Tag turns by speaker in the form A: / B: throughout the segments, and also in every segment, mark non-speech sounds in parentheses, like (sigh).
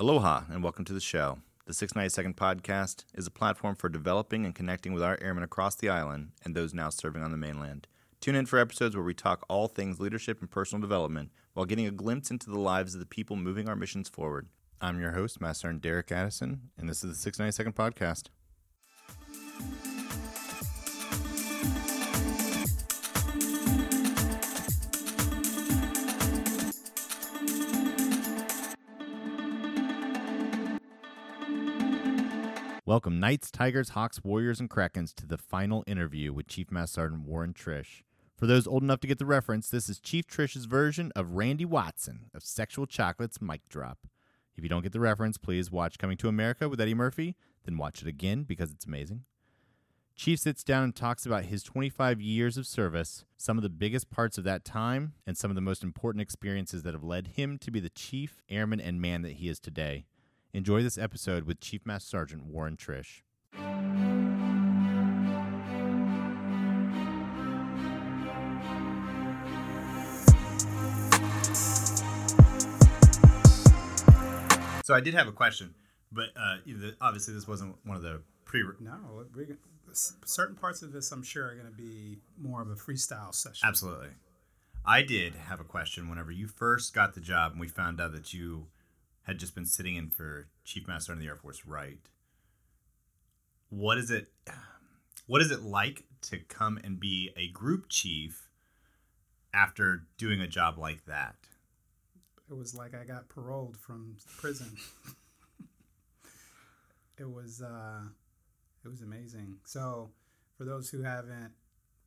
A: Aloha and welcome to the show. The 692nd Podcast is a platform for developing and connecting with our airmen across the island and those now serving on the mainland. Tune in for episodes where we talk all things leadership and personal development while getting a glimpse into the lives of the people moving our missions forward. I'm your host, Master Sergeant Derek Addison, and this is the 692nd Podcast. Welcome, Knights, Tigers, Hawks, Warriors, and Krakens, to the final interview with Chief Master Sergeant Warren Trish. For those old enough to get the reference, this is Chief Trish's version of Randy Watson of Sexual Chocolate's Mic Drop. If you don't get the reference, please watch Coming to America with Eddie Murphy, then watch it again because it's amazing. Chief sits down and talks about his 25 years of service, some of the biggest parts of that time, and some of the most important experiences that have led him to be the chief airman and man that he is today. Enjoy this episode with Chief Master Sergeant Warren Trish. So I did have a question, but uh, obviously this wasn't one of the pre.
B: No, we, certain parts of this I'm sure are going to be more of a freestyle session.
A: Absolutely. I did have a question whenever you first got the job and we found out that you had just been sitting in for Chief Master in the Air Force, right? What is it? What is it like to come and be a group chief after doing a job like that?
B: It was like I got paroled from prison. it was uh, it was amazing. So, for those who haven't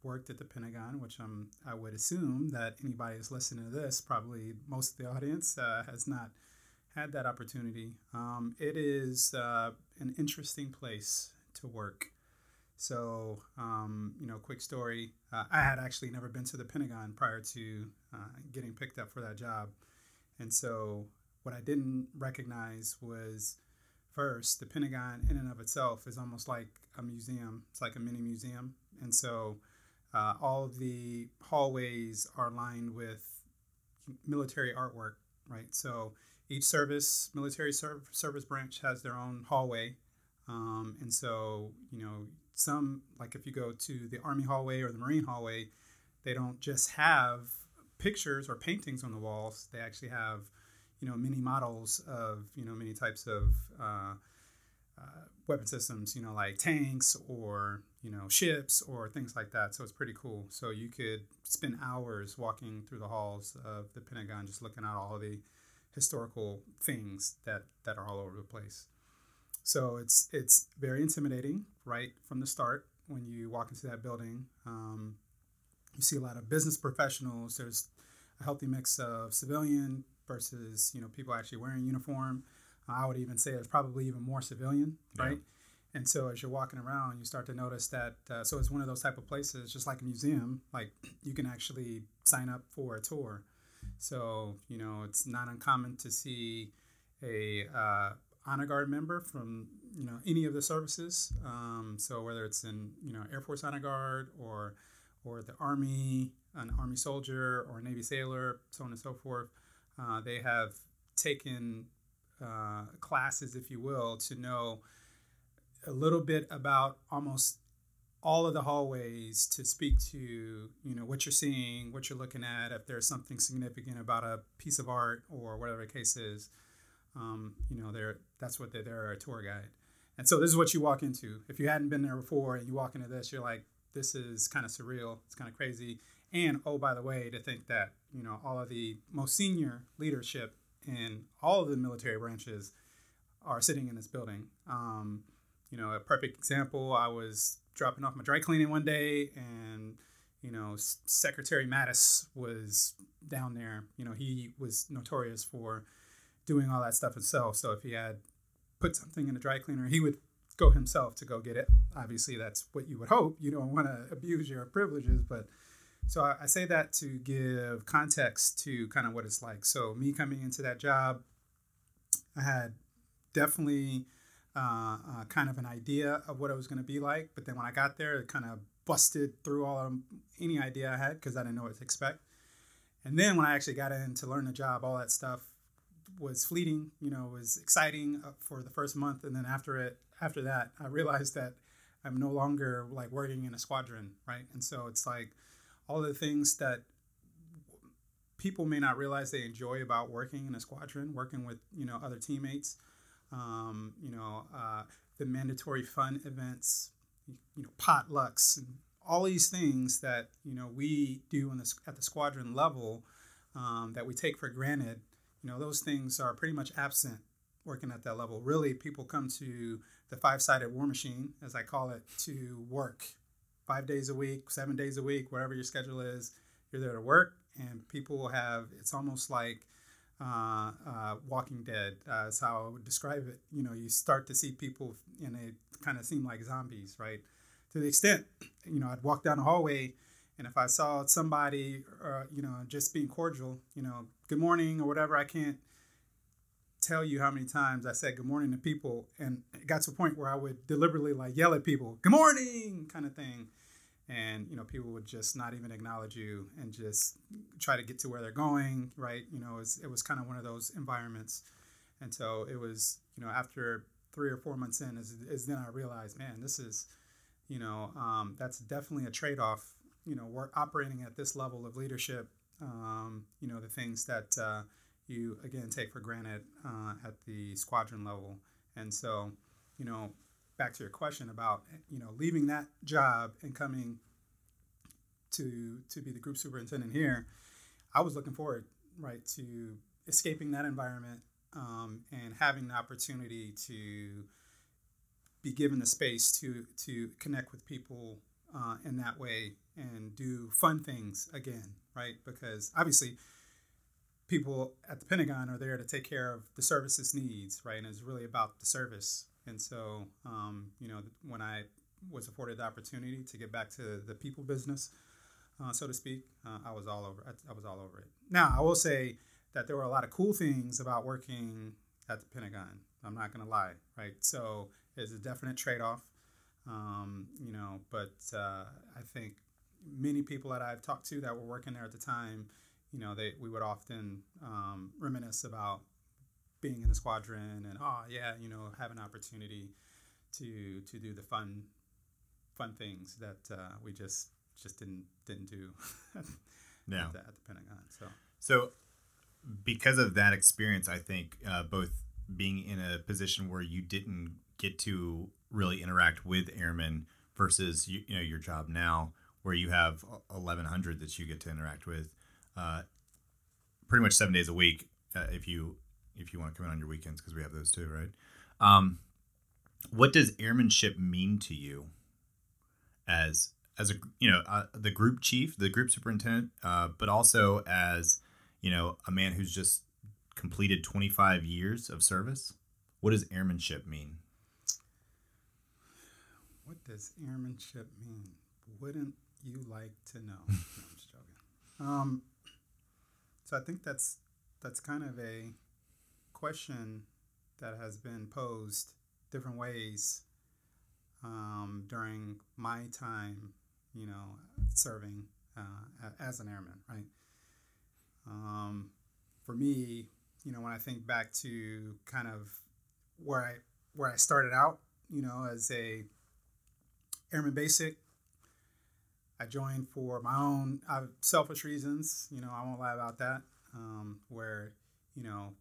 B: worked at the Pentagon, which I'm, I would assume that anybody who's listening to this, probably most of the audience, uh, has not had that opportunity. Um, it is uh, an interesting place to work. So, um, you know, quick story. Uh, I had actually never been to the Pentagon prior to uh, getting picked up for that job. And so, what I didn't recognize was first, the Pentagon in and of itself is almost like a museum, it's like a mini museum. And so, uh, all of the hallways are lined with military artwork, right? So, each service, military serv- service branch has their own hallway. Um, and so, you know, some, like if you go to the Army hallway or the Marine hallway, they don't just have pictures or paintings on the walls. They actually have, you know, many models of, you know, many types of uh, uh, weapon systems, you know, like tanks or, you know, ships or things like that. So it's pretty cool. So you could spend hours walking through the halls of the Pentagon just looking at all the historical things that that are all over the place. So it's it's very intimidating right from the start when you walk into that building. Um, you see a lot of business professionals. There's a healthy mix of civilian versus you know people actually wearing uniform. I would even say there's probably even more civilian, right? Yeah. And so as you're walking around, you start to notice that. Uh, so it's one of those type of places, just like a museum. Like (clears throat) you can actually sign up for a tour so, you know, it's not uncommon to see a uh, honor guard member from, you know, any of the services. Um, so whether it's in, you know, Air Force honor guard or, or the Army, an Army soldier or a Navy sailor, so on and so forth, uh, they have taken uh, classes, if you will, to know a little bit about almost all of the hallways to speak to you know what you're seeing what you're looking at if there's something significant about a piece of art or whatever the case is um, you know they're that's what they're, they're a tour guide. And so this is what you walk into. If you hadn't been there before and you walk into this you're like this is kind of surreal it's kind of crazy. And oh by the way to think that you know all of the most senior leadership in all of the military branches are sitting in this building. Um, you know a perfect example i was dropping off my dry cleaning one day and you know secretary mattis was down there. You know he was notorious for doing all that stuff himself. So if he had put something in a dry cleaner he would go himself to go get it. Obviously that's what you would hope. You don't want to abuse your privileges but so I, I say that to give context to kind of what it's like. So me coming into that job i had definitely uh, uh, kind of an idea of what it was going to be like. But then when I got there, it kind of busted through all of any idea I had because I didn't know what to expect. And then when I actually got in to learn the job, all that stuff was fleeting. You know, was exciting uh, for the first month, and then after it, after that, I realized that I'm no longer like working in a squadron, right? And so it's like all the things that people may not realize they enjoy about working in a squadron, working with you know other teammates. Um, you know, uh, the mandatory fun events, you know, potlucks, and all these things that you know we do the, at the squadron level um, that we take for granted. You know, those things are pretty much absent working at that level. Really, people come to the five-sided war machine, as I call it, to work five days a week, seven days a week, whatever your schedule is. You're there to work, and people will have. It's almost like uh, uh, Walking Dead. Uh, is how I would describe it. You know, you start to see people, and they kind of seem like zombies, right? To the extent, you know, I'd walk down the hallway, and if I saw somebody, uh, you know, just being cordial, you know, good morning or whatever, I can't tell you how many times I said good morning to people, and it got to a point where I would deliberately like yell at people, "Good morning," kind of thing, and you know people would just not even acknowledge you and just try to get to where they're going, right? You know, it was, it was kind of one of those environments, and so it was, you know, after three or four months in, is, is then I realized, man, this is, you know, um, that's definitely a trade off. You know, we're operating at this level of leadership. Um, you know, the things that uh, you again take for granted uh, at the squadron level. And so, you know, back to your question about you know leaving that job and coming to to be the group superintendent here, I was looking forward right to escaping that environment um, and having the opportunity to be given the space to to connect with people uh, in that way and do fun things again, right? Because obviously people at the Pentagon are there to take care of the services needs, right? And it's really about the service. And so, um, you know, when I was afforded the opportunity to get back to the people business, uh, so to speak, uh, I was all over. I, I, was all over it. Now, I will say that there were a lot of cool things about working at the Pentagon. I'm not going to lie, right? So it's a definite trade-off, um, you know. But uh, I think many people that I've talked to that were working there at the time you know, they we would often um, reminisce about being in the squadron and oh yeah, you know, have an opportunity to to do the fun fun things that uh, we just just didn't didn't do (laughs)
A: no.
B: at, the, at, the, Pentagon. So
A: so because of that experience, I think uh, both being in a position where you didn't get to really interact with airmen versus you, you know your job now where you have 1100 that you get to interact with uh, pretty much seven days a week uh, if you if you want to come in on your weekends because we have those too, right? Um, what does airmanship mean to you as as a you know uh, the group chief, the group superintendent, uh, but also as you know a man who's just completed 25 years of service? What does airmanship mean?
B: What does airmanship mean? Wouldn't you like to know? (laughs) no, I'm just joking. Um, so I think that's that's kind of a question that has been posed different ways um, during my time, you know, serving uh, as an airman, right? Um, for me, you know, when I think back to kind of where I where I started out, you know, as a airman basic, I joined for my own uh, selfish reasons. You know, I won't lie about that. Um, where, you know,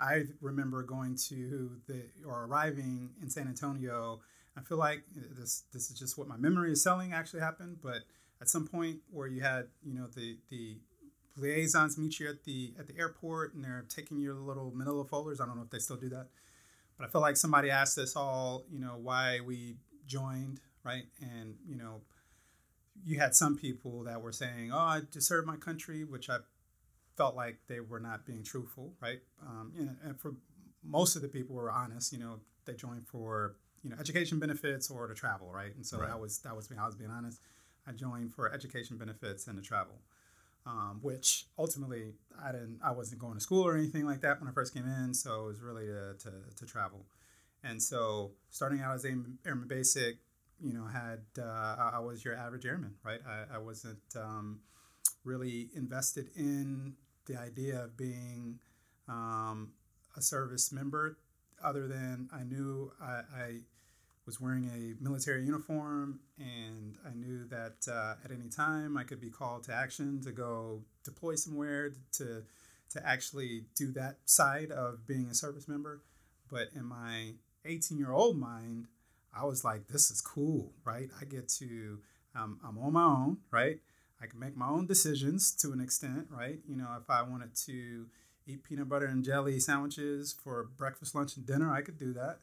B: I remember going to the or arriving in San Antonio. I feel like this this is just what my memory is telling actually happened. But at some point where you had you know the the liaisons meet you at the at the airport and they're taking your little manila folders. I don't know if they still do that, but I feel like somebody asked us all you know why we joined right? And you know, you had some people that were saying, "Oh, I to serve my country," which I felt like they were not being truthful, right? Um, and, and for most of the people were honest. You know, they joined for you know education benefits or to travel, right? And so right. that was that was me. I was being honest. I joined for education benefits and to travel, um, which ultimately I didn't. I wasn't going to school or anything like that when I first came in. So it was really to to, to travel. And so starting out as airman basic, you know, had uh, I was your average airman, right? I, I wasn't um, really invested in the idea of being um, a service member, other than I knew I, I, was wearing a military uniform and I knew that uh, at any time I could be called to action to go deploy somewhere to to actually do that side of being a service member. But in my 18 year old mind, I was like, this is cool, right? I get to, um, I'm on my own, right? I can make my own decisions to an extent, right? You know, if I wanted to eat peanut butter and jelly sandwiches for breakfast, lunch, and dinner, I could do that.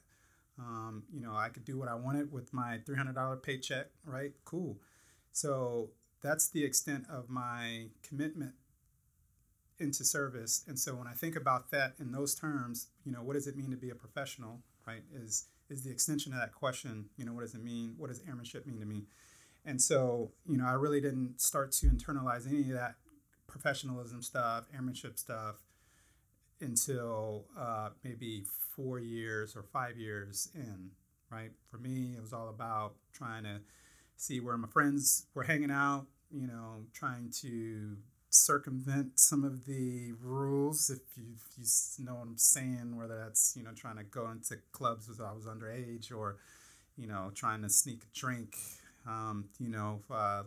B: Um, you know, I could do what I wanted with my $300 paycheck, right? Cool. So that's the extent of my commitment into service. And so when I think about that in those terms, you know, what does it mean to be a professional, right? Is is the extension of that question, you know, what does it mean? What does airmanship mean to me? And so, you know, I really didn't start to internalize any of that professionalism stuff, airmanship stuff until uh, maybe four years or five years in, right? For me, it was all about trying to see where my friends were hanging out, you know, trying to circumvent some of the rules if you, if you know what I'm saying whether that's you know trying to go into clubs as I was underage or you know trying to sneak a drink um, you know uh,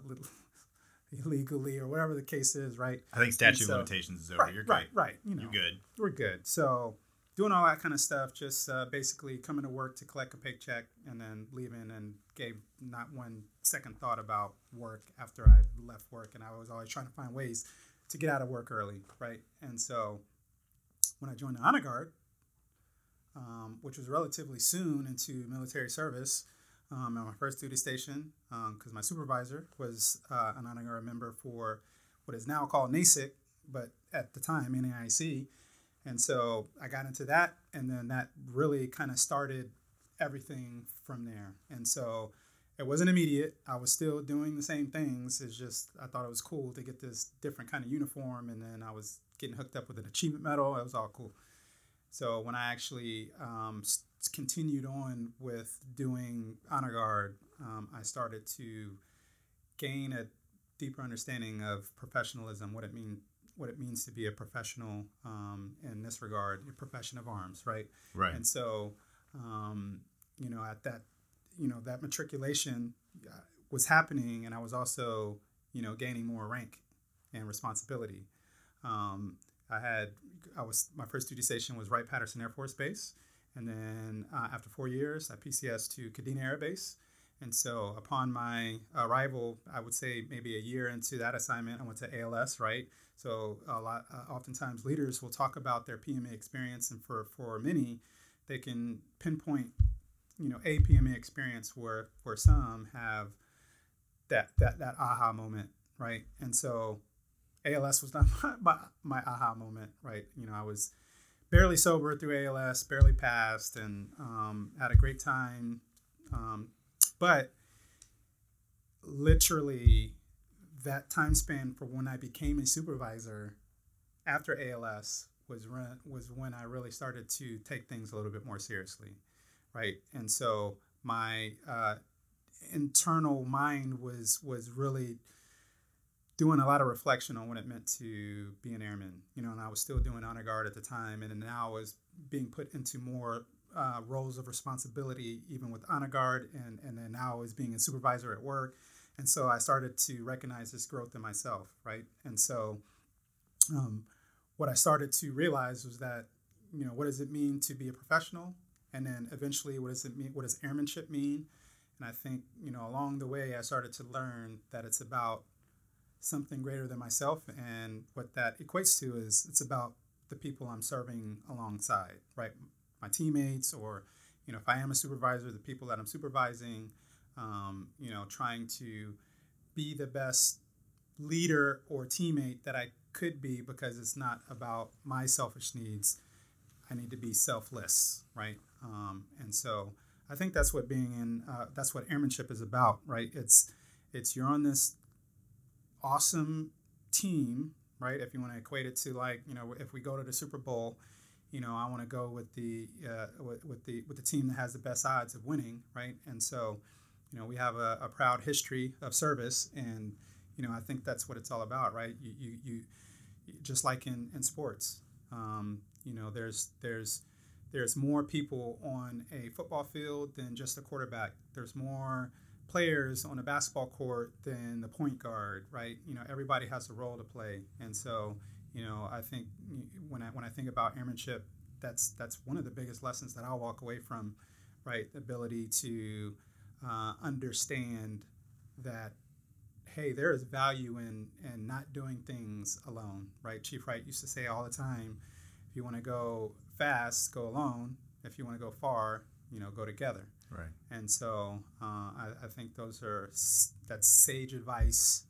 B: (laughs) illegally or whatever the case is right?
A: I think statute so, limitations is over.
B: Right,
A: you're
B: right right you know
A: you're good.
B: we're good. So doing all that kind of stuff just uh, basically coming to work to collect a paycheck and then leaving and gave not one second thought about work after I left work, and I was always trying to find ways to get out of work early, right? And so when I joined the Honor Guard, um, which was relatively soon into military service, um, at my first duty station, because um, my supervisor was uh, an Honor Guard member for what is now called NASIC, but at the time NAIC. And so I got into that, and then that really kind of started everything from there. And so it wasn't immediate. I was still doing the same things. It's just I thought it was cool to get this different kind of uniform, and then I was getting hooked up with an achievement medal. It was all cool. So when I actually um, continued on with doing honor guard, um, I started to gain a deeper understanding of professionalism, what it mean, what it means to be a professional um, in this regard, a profession of arms, right?
A: Right.
B: And so, um, you know, at that you know that matriculation uh, was happening, and I was also you know gaining more rank and responsibility. Um, I had I was my first duty station was Wright Patterson Air Force Base, and then uh, after four years, I PCS to Kadena Air Base. And so, upon my arrival, I would say maybe a year into that assignment, I went to ALS. Right. So, a lot, uh, oftentimes leaders will talk about their PME experience, and for for many, they can pinpoint you know a PME experience where where some have that that that aha moment, right? And so ALS was not (laughs) my, my, my aha moment, right? You know, I was barely sober through ALS, barely passed, and um, had a great time. Um, but literally, that time span for when I became a supervisor after ALS was when, was when I really started to take things a little bit more seriously right? And so my uh, internal mind was was really doing a lot of reflection on what it meant to be an airman, you know, and I was still doing honor guard at the time, and now I was being put into more uh, roles of responsibility, even with honor guard, and and then now I was being a supervisor at work, and so I started to recognize this growth in myself, right? And so, um, what I started to realize was that, you know, what does it mean to be a professional? and then eventually what does it mean what does airmanship mean and i think you know along the way i started to learn that it's about something greater than myself and what that equates to is it's about the people i'm serving alongside right? My teammates or you know if i am a supervisor the people that i'm supervising um, you know trying to be the best leader or teammate that i could be because it's not about my selfish needs. I need to be selfless right? Um, and so I think that's what being in uh, that's what airmanship is about, right? It's it's you're on this awesome team, right? If you want to equate it to like you know if we go to the Super Bowl, you know I want to go with the uh, with, with, the with the team that has the best odds of winning, right? And so you know we have a, a proud history of service, and you know I think that's what it's all about, right? You you, you just like in in sports. Um, you know, there's there's there's more people on a football field than just a quarterback. There's more players on a basketball court than the point guard, right? You know, everybody has a role to play, and so you know, I think when I when I think about airmanship, that's that's one of the biggest lessons that I'll walk away from, right? The ability to uh, understand that hey, there is value in in not doing things alone, right? Chief Wright used to say all the time, if you want to go fast, go alone. If you want to go far, you know, go together.
A: Right.
B: And so uh, I, I, think those are that's sage advice.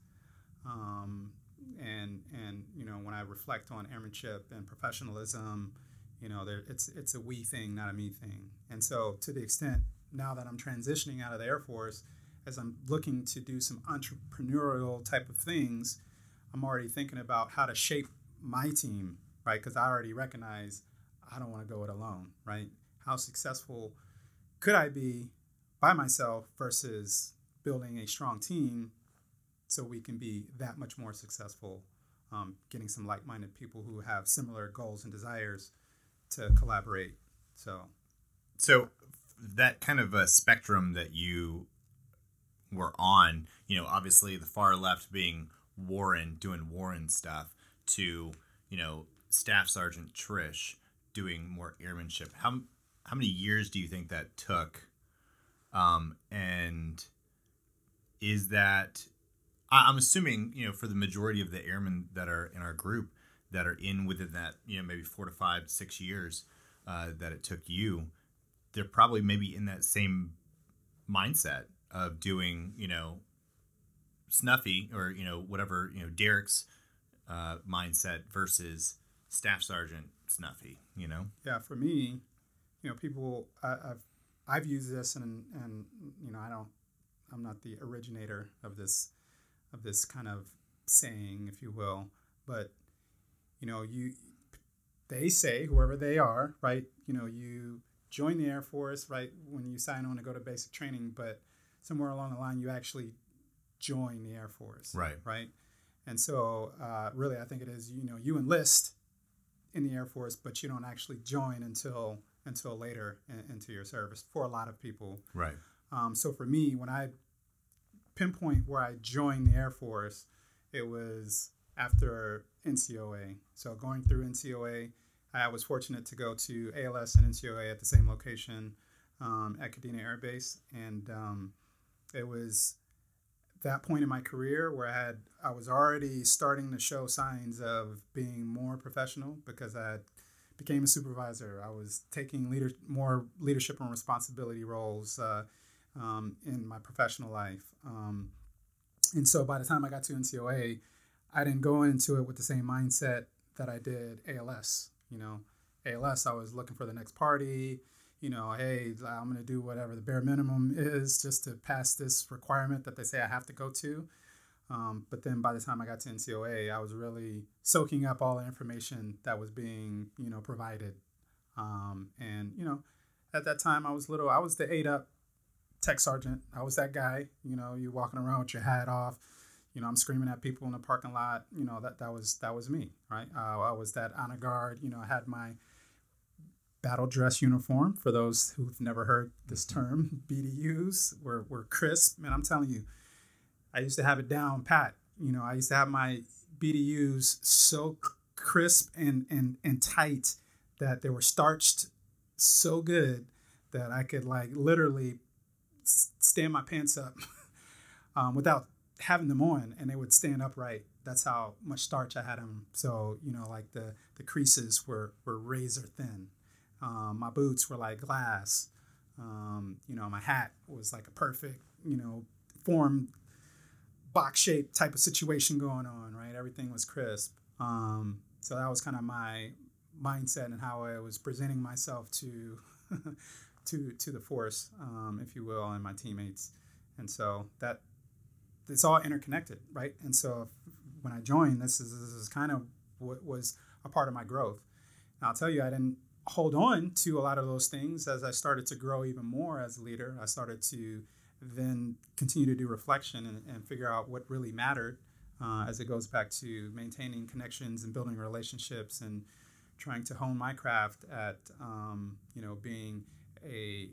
B: Um, and and you know when I reflect on airmanship and professionalism, you know, there it's it's a we thing, not a me thing. And so to the extent now that I'm transitioning out of the Air Force, as I'm looking to do some entrepreneurial type of things, I'm already thinking about how to shape my team, right? Because I already recognize I don't want to go it alone, right? How successful could I be by myself versus building a strong team so we can be that much more successful, um, getting some like minded people who have similar goals and desires to collaborate. So,
A: so that kind of a spectrum that you were on, you know, obviously the far left being Warren doing Warren stuff to, you know, Staff Sergeant Trish doing more airmanship. How how many years do you think that took? Um, and is that I'm assuming you know for the majority of the airmen that are in our group that are in within that you know maybe four to five six years uh, that it took you, they're probably maybe in that same mindset of doing you know snuffy or you know whatever you know Derek's uh, mindset versus staff sergeant snuffy you know
B: yeah for me you know people I, have I've used this and and you know I don't I'm not the originator of this of this kind of saying if you will but you know you they say whoever they are right you know you join the air force right when you sign on to go to basic training but somewhere along the line you actually join the Air Force.
A: Right.
B: Right. And so, uh, really, I think it is you know you enlist in the Air Force, but you don't actually join until until later in, into your service for a lot of people.
A: Right.
B: Um, so for me, when I pinpoint where I joined the Air Force, it was after NCOA. So going through NCOA, I was fortunate to go to ALS and NCOA at the same location um, at Kadena Air Base, and um, it was that point in my career where I had I was already starting to show signs of being more professional because I became a supervisor. I was taking leader more leadership and responsibility roles uh, um, in my professional life. Um, and so by the time I got to NCOA, I didn't go into it with the same mindset that I did ALS. You know, ALS, I was looking for the next party you know, hey, I'm going to do whatever the bare minimum is just to pass this requirement that they say I have to go to. Um, but then by the time I got to NCOA, I was really soaking up all the information that was being, you know, provided. Um, and, you know, at that time I was little, I was the eight up tech sergeant. I was that guy, you know, you walking around with your hat off, you know, I'm screaming at people in the parking lot, you know, that, that was, that was me, right? Uh, I was that honor guard, you know, I had my, battle dress uniform. For those who've never heard this term, (laughs) BDUs were, were crisp. Man, I'm telling you, I used to have it down pat. You know, I used to have my BDUs so crisp and, and, and tight that they were starched so good that I could like literally stand my pants up (laughs) um, without having them on and they would stand upright. That's how much starch I had them. So, you know, like the, the creases were, were razor thin. Um, my boots were like glass. Um, you know, my hat was like a perfect, you know, form box shape type of situation going on, right? Everything was crisp. Um, so that was kind of my mindset and how I was presenting myself to (laughs) to to the force, um, if you will, and my teammates. And so that it's all interconnected, right? And so when I joined, this is, this is kind of what was a part of my growth. Now I'll tell you, I didn't hold on to a lot of those things as I started to grow even more as a leader. I started to then continue to do reflection and, and figure out what really mattered uh, as it goes back to maintaining connections and building relationships and trying to hone my craft at um, you know being a,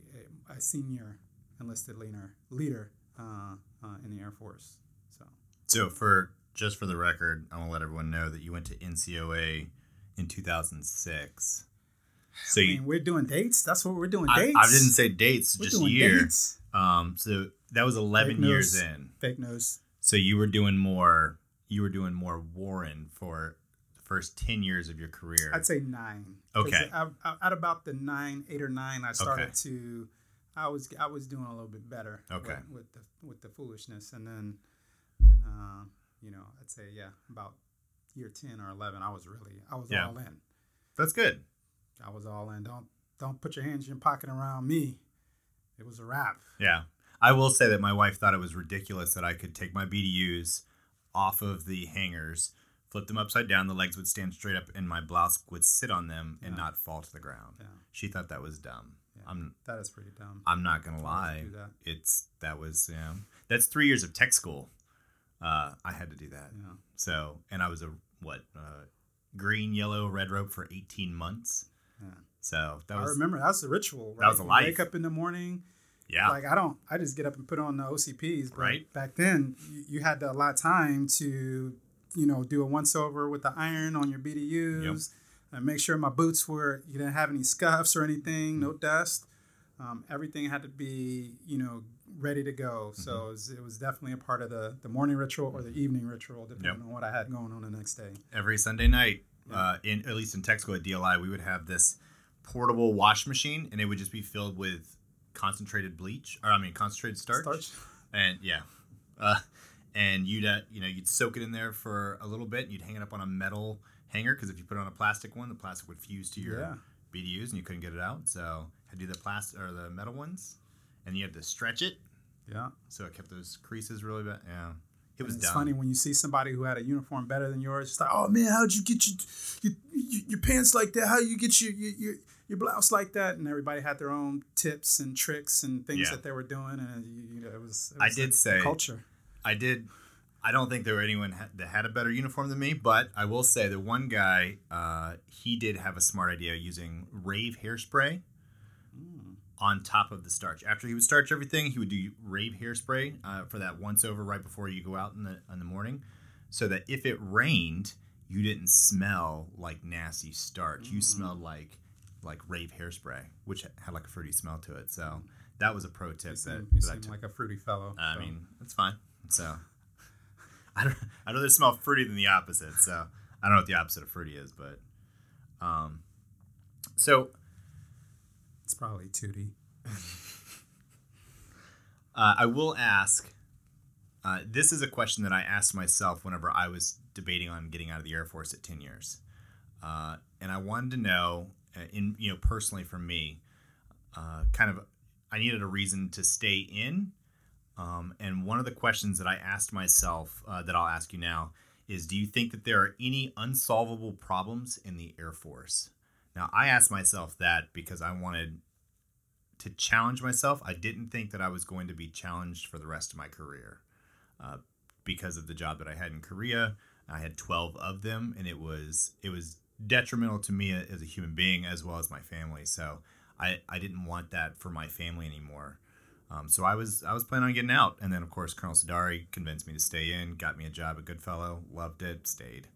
B: a, senior enlisted leader leader uh, uh, in the Air Force. So
A: So for just for the record, I want to let everyone know that you went to NCOA in 2006. So
B: I
A: you,
B: we're doing dates. That's what we're doing.
A: I,
B: Dates.
A: I didn't say dates,
B: We're
A: just
B: doing
A: year.
B: dates.
A: Um, so that was 11
B: Fake
A: years
B: news.
A: in.
B: Fake news.
A: So you were doing more. You were doing more Warren for the first 10 years of your career.
B: I'd say nine.
A: Okay.
B: I, I, at about the nine, eight or nine, I started
A: Okay.
B: to. I was I was doing a little bit better.
A: Okay.
B: With, with the with the foolishness, and then, then uh, you know, I'd say yeah, about year ten or eleven, I was really I was
A: Yeah.
B: all in.
A: That's good.
B: I was all in. Don't don't put your hands in your pocket around me. It was a wrap.
A: Yeah. I will say that my wife thought it was ridiculous that I could take my BDUs off of the hangers, flip them upside down, the legs would stand straight up, and my blouse would sit on them and
B: Yeah.
A: not fall to the ground.
B: Yeah.
A: She thought that was dumb.
B: Yeah.
A: I'm
B: That is pretty dumb.
A: I'm not gonna lie.
B: that?
A: It's that was yeah. That's three years of tech school. Uh, I had to do that. So and I was a what uh, green, yellow, red rope for 18 months.
B: Yeah.
A: So that
B: I
A: was
B: remember that's the ritual. Right?
A: That was a
B: You
A: life.
B: Wake up in the morning.
A: yeah
B: Like I don't. I just get up and put on the OCPs. But
A: Right.
B: Back then, you, you had to allot time to, you know, do a once over with the iron on your BDUs, and make sure my boots were. You didn't have any scuffs or anything. No dust. Um, everything had to be, you know, ready to go.
A: Mm-hmm.
B: So it was, it was definitely a part of the the morning ritual or the evening ritual, depending on what I had going on the next day.
A: every Sunday night, uh, in at least in school at DLI, we would have this portable wash machine, and it would just be filled with concentrated bleach, or I mean concentrated starch,
B: Starch.
A: and yeah, uh, and you'd uh, you know you'd soak it in there for a little bit, and you'd hang it up on a metal hanger because if you put it on a plastic one, the plastic would fuse to your
B: Yeah.
A: BDUs, and you couldn't get it out. So I do the plastic or the metal ones, and you had to stretch it,
B: Yeah.
A: so it kept those creases really bad. Yeah, it was
B: it's
A: dumb.
B: funny when you see somebody who had a uniform better than yours. It's like, oh man, how'd you get your your, your, your pants like that? How you get your, your your blouse like that? And everybody had their own tips and tricks and things
A: Yeah.
B: that they were doing, and you, you know, it was. It
A: I did say-
B: culture.
A: I did. I don't think there were anyone ha- that had a better uniform than me, but I will say the one guy, uh, he did have a smart idea using rave hairspray on top of the starch. After he would starch everything, he would do rave hairspray uh, for that once over right before you go out in the in the morning, so that if it rained, you didn't smell like nasty starch. You smelled like like rave hairspray, which had like a fruity smell to it. So that was a pro tip
B: You
A: that,
B: seem, you
A: that I
B: seem
A: took.
B: like a fruity fellow.
A: I
B: so.
A: mean, that's fine. So (laughs) I don't I'd rather smell fruity than the opposite. So I don't know what the opposite of fruity is, but um so
B: it's probably Tootie. (laughs)
A: uh, I will ask uh, this is a question that I asked myself whenever I was debating on getting out of the Air Force at 10 years. Uh, and I wanted to know, uh, in you know, personally for me, uh, kind of, I needed a reason to stay in. Um, and one of the questions that I asked myself uh, that I'll ask you now is Do you think that there are any unsolvable problems in the Air Force? Now, I asked myself that because I wanted to challenge myself. I didn't think that I was going to be challenged for the rest of my career uh, because of the job that I had in Korea. I had 12 of them, and it was it was detrimental to me as a human being as well as my family. So I, I didn't want that for my family anymore. Um, so I was I was planning on getting out, and then of course Colonel Sadari convinced me to stay in, got me a job at Goodfellow, loved it, stayed.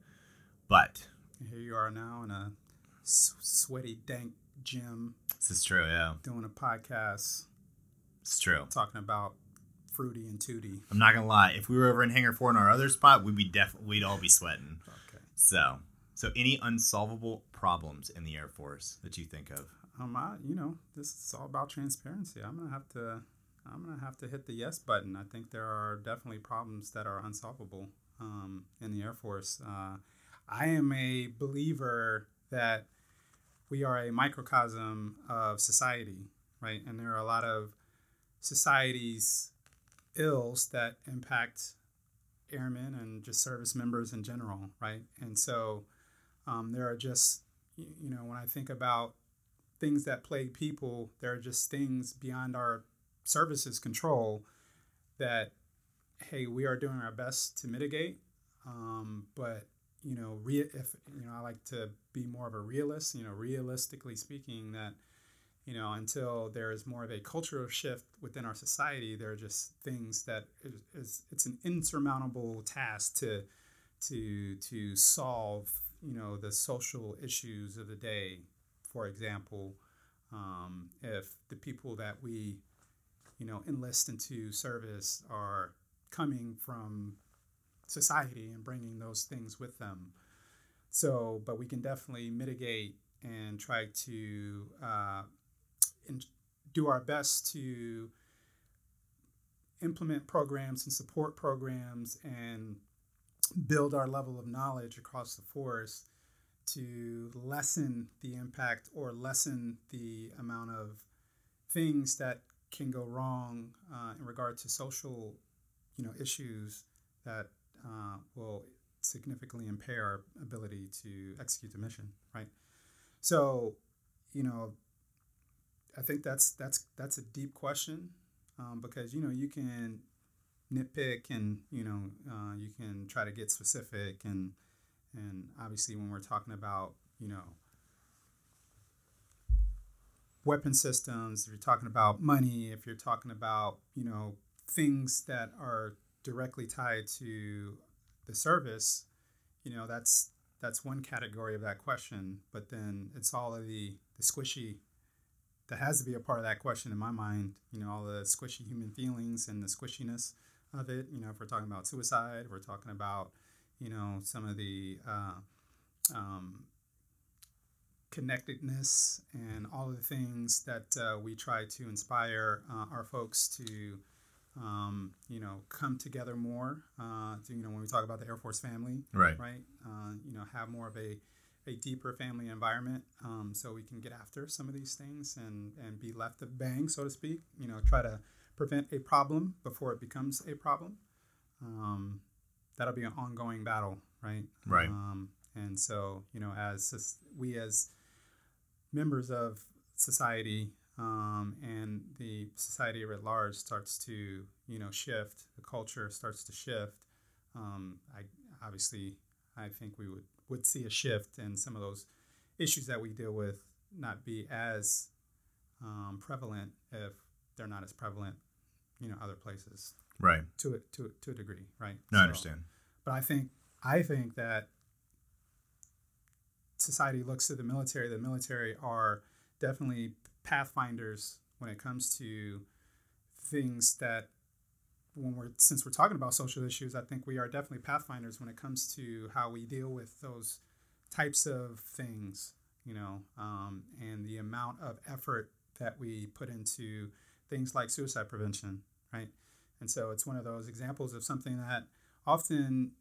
A: But
B: here you are now in a s- sweaty, dank gym
A: this is true, yeah,
B: doing a podcast
A: it's true.
B: talking about fruity and tootie.
A: I'm not gonna lie. If we were over in Hangar Four in our other spot, we'd be def we'd all be sweating.
B: Okay.
A: So, so any unsolvable problems in the Air Force that you think of?
B: Um, I, you know, this is all about transparency. I'm gonna have to, I'm gonna have to hit the yes button. I think there are definitely problems that are unsolvable um, in the Air Force. Uh, I am a believer that we are a microcosm of society, right? And there are a lot of society's ills that impact airmen and just service members in general, right? And so um, there are just, you know, when I think about things that plague people, there are just things beyond our services control that, hey, we are doing our best to mitigate, um, but you know, re- if you know, I like to be more of a realist. You know, realistically speaking, that you know, until there is more of a cultural shift within our society, there are just things that is, is it's an insurmountable task to to to solve. You know, the social issues of the day. For example, um, if the people that we you know enlist into service are coming from society and bringing those things with them. So, but we can definitely mitigate and try to uh, in, do our best to implement programs and support programs and build our level of knowledge across the force to lessen the impact or lessen the amount of things that can go wrong uh, in regard to social you know issues that uh, will significantly impair our ability to execute the mission, right? So, you know, I think that's that's that's a deep question um, because you know you can nitpick and you know uh, you can try to get specific and and obviously when we're talking about you know weapon systems if you're talking about money if you're talking about you know things that are directly tied to the service, you know, that's that's one category of that question. But then it's all of the the squishy that has to be a part of that question in my mind. You know, all the squishy human feelings and the squishiness of it. You know, if we're talking about suicide, we're talking about you know some of the uh, um, connectedness and all of the things that uh, we try to inspire uh, our folks to um, you know, come together more. Uh, to, you know, when we talk about the Air Force family,
A: right,
B: right, uh, you know, have more of a a deeper family environment, um, so we can get after some of these things and and be left of bang, so to speak. You know, try to prevent a problem before it becomes a problem. Um, that'll be an ongoing battle, right?
A: Right.
B: Um, and so, you know, as we as members of society um, and the society at large starts to you know shift, the culture starts to shift. Um, I obviously I think we would would see a shift and some of those issues that we deal with not be as um, prevalent if they're not as prevalent, you know, other places.
A: Right.
B: To a, to to a degree, right?
A: No, so, I understand.
B: But I think I think that society looks to the military. The military are definitely pathfinders when it comes to things that when we're since we're talking about social issues i think we are definitely pathfinders when it comes to how we deal with those types of things you know um, and the amount of effort that we put into things like suicide prevention right? And so it's one of those examples of something that often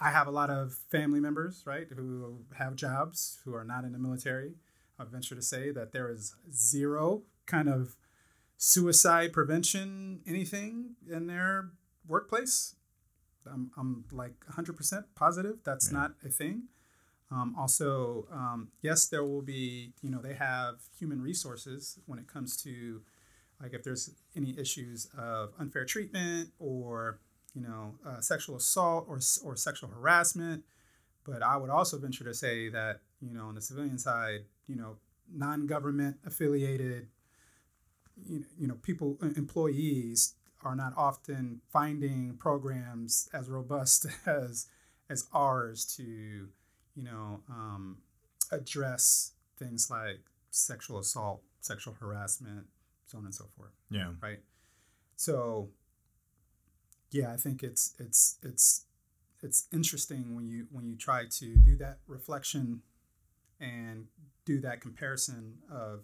B: i have a lot of family members right who have jobs who are not in the military I venture to say that there is zero kind of suicide prevention anything in their workplace. I'm, I'm like 100% positive that's yeah. not a thing. Um, also, um, yes, there will be, you know, they have human resources when it comes to like if there's any issues of unfair treatment or, you know, uh, sexual assault or, or sexual harassment. But I would also venture to say that, you know, on the civilian side, you know, non-government affiliated, you know, people, uh, employees are not often finding programs as robust (laughs) as as ours to, you know, um, address things like sexual assault, sexual harassment, so on and so forth.
A: Yeah.
B: Right. So, yeah, I think it's it's it's it's interesting when you when you try to do that reflection and do that comparison of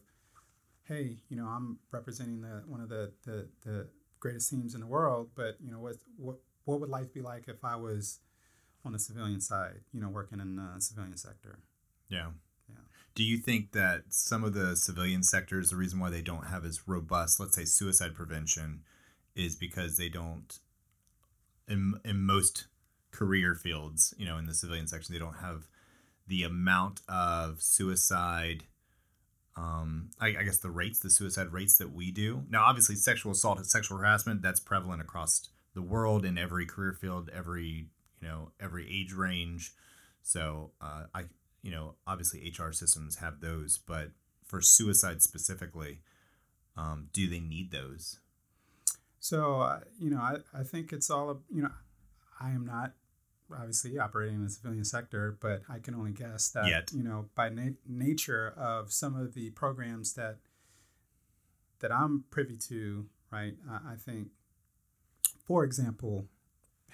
B: hey you know i'm representing the one of the the, the greatest teams in the world but you know what what what would life be like if i was on the civilian side you know working in the civilian sector?
A: Yeah.
B: Yeah.
A: Do you think that some of the civilian sectors the reason why they don't have as robust let's say suicide prevention is because they don't in, in most career fields you know in the civilian section they don't have the amount of suicide um, I, I, guess the rates, the suicide rates that we do. Now, obviously, sexual assault and sexual harassment that's prevalent across the world in every career field, every you know every age range. So uh, I you know obviously HR systems have those, but for suicide specifically, um, do they need those?
B: So uh, you know I, I think it's all you know I am not obviously operating in the civilian sector, but I can only guess that
A: Yet.
B: you know by na- nature of some of the programs that that I'm privy to, right? I, I think, for example,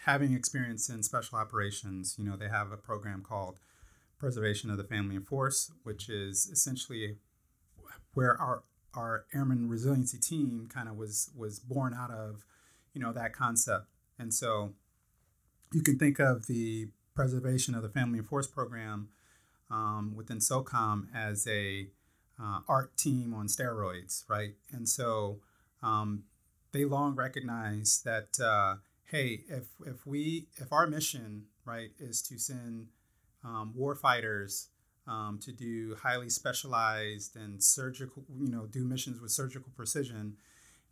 B: having experience in special operations, you know, they have a program called Preservation of the Family and Force, which is essentially where our our airman resiliency team kind of was was born out of, you know, that concept. And so you can think of the preservation of the family and force program um, within SOCOM as a uh, ART team on steroids, right? And so um, they long recognized that uh, hey, if if we if our mission right is to send um, war fighters um, to do highly specialized and surgical, you know, do missions with surgical precision,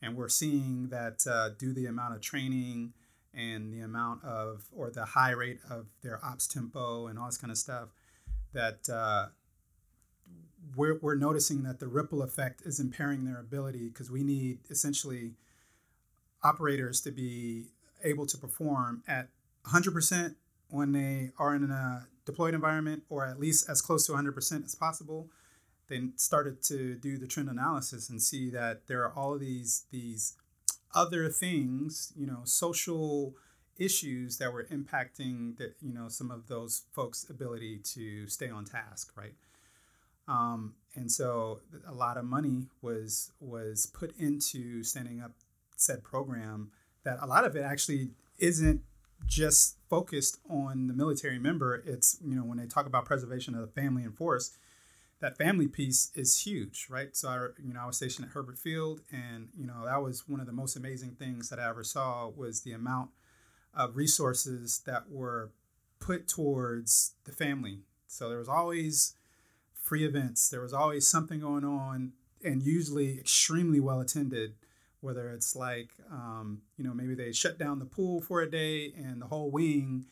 B: and we're seeing that uh, due the amount of training and the amount of or the high rate of their ops tempo and all this kind of stuff that uh, we're, we're noticing that the ripple effect is impairing their ability because we need essentially operators to be able to perform at 100% when they are in a deployed environment or at least as close to 100% as possible. They started to do the trend analysis and see that there are all of these these other things you know social issues that were impacting that you know some of those folks ability to stay on task right? Um, and so a lot of money was was put into standing up said program that a lot of it actually isn't just focused on the military member. It's you know when they talk about preservation of the family and force that family piece is huge right? So i you know i was stationed at Hurlburt Field and you know that was one of the most amazing things that i ever saw was the amount of resources that were put towards the family. So there was always free events. There was always something going on and usually extremely well attended whether it's like um, you know maybe they shut down the pool for a day and the whole wing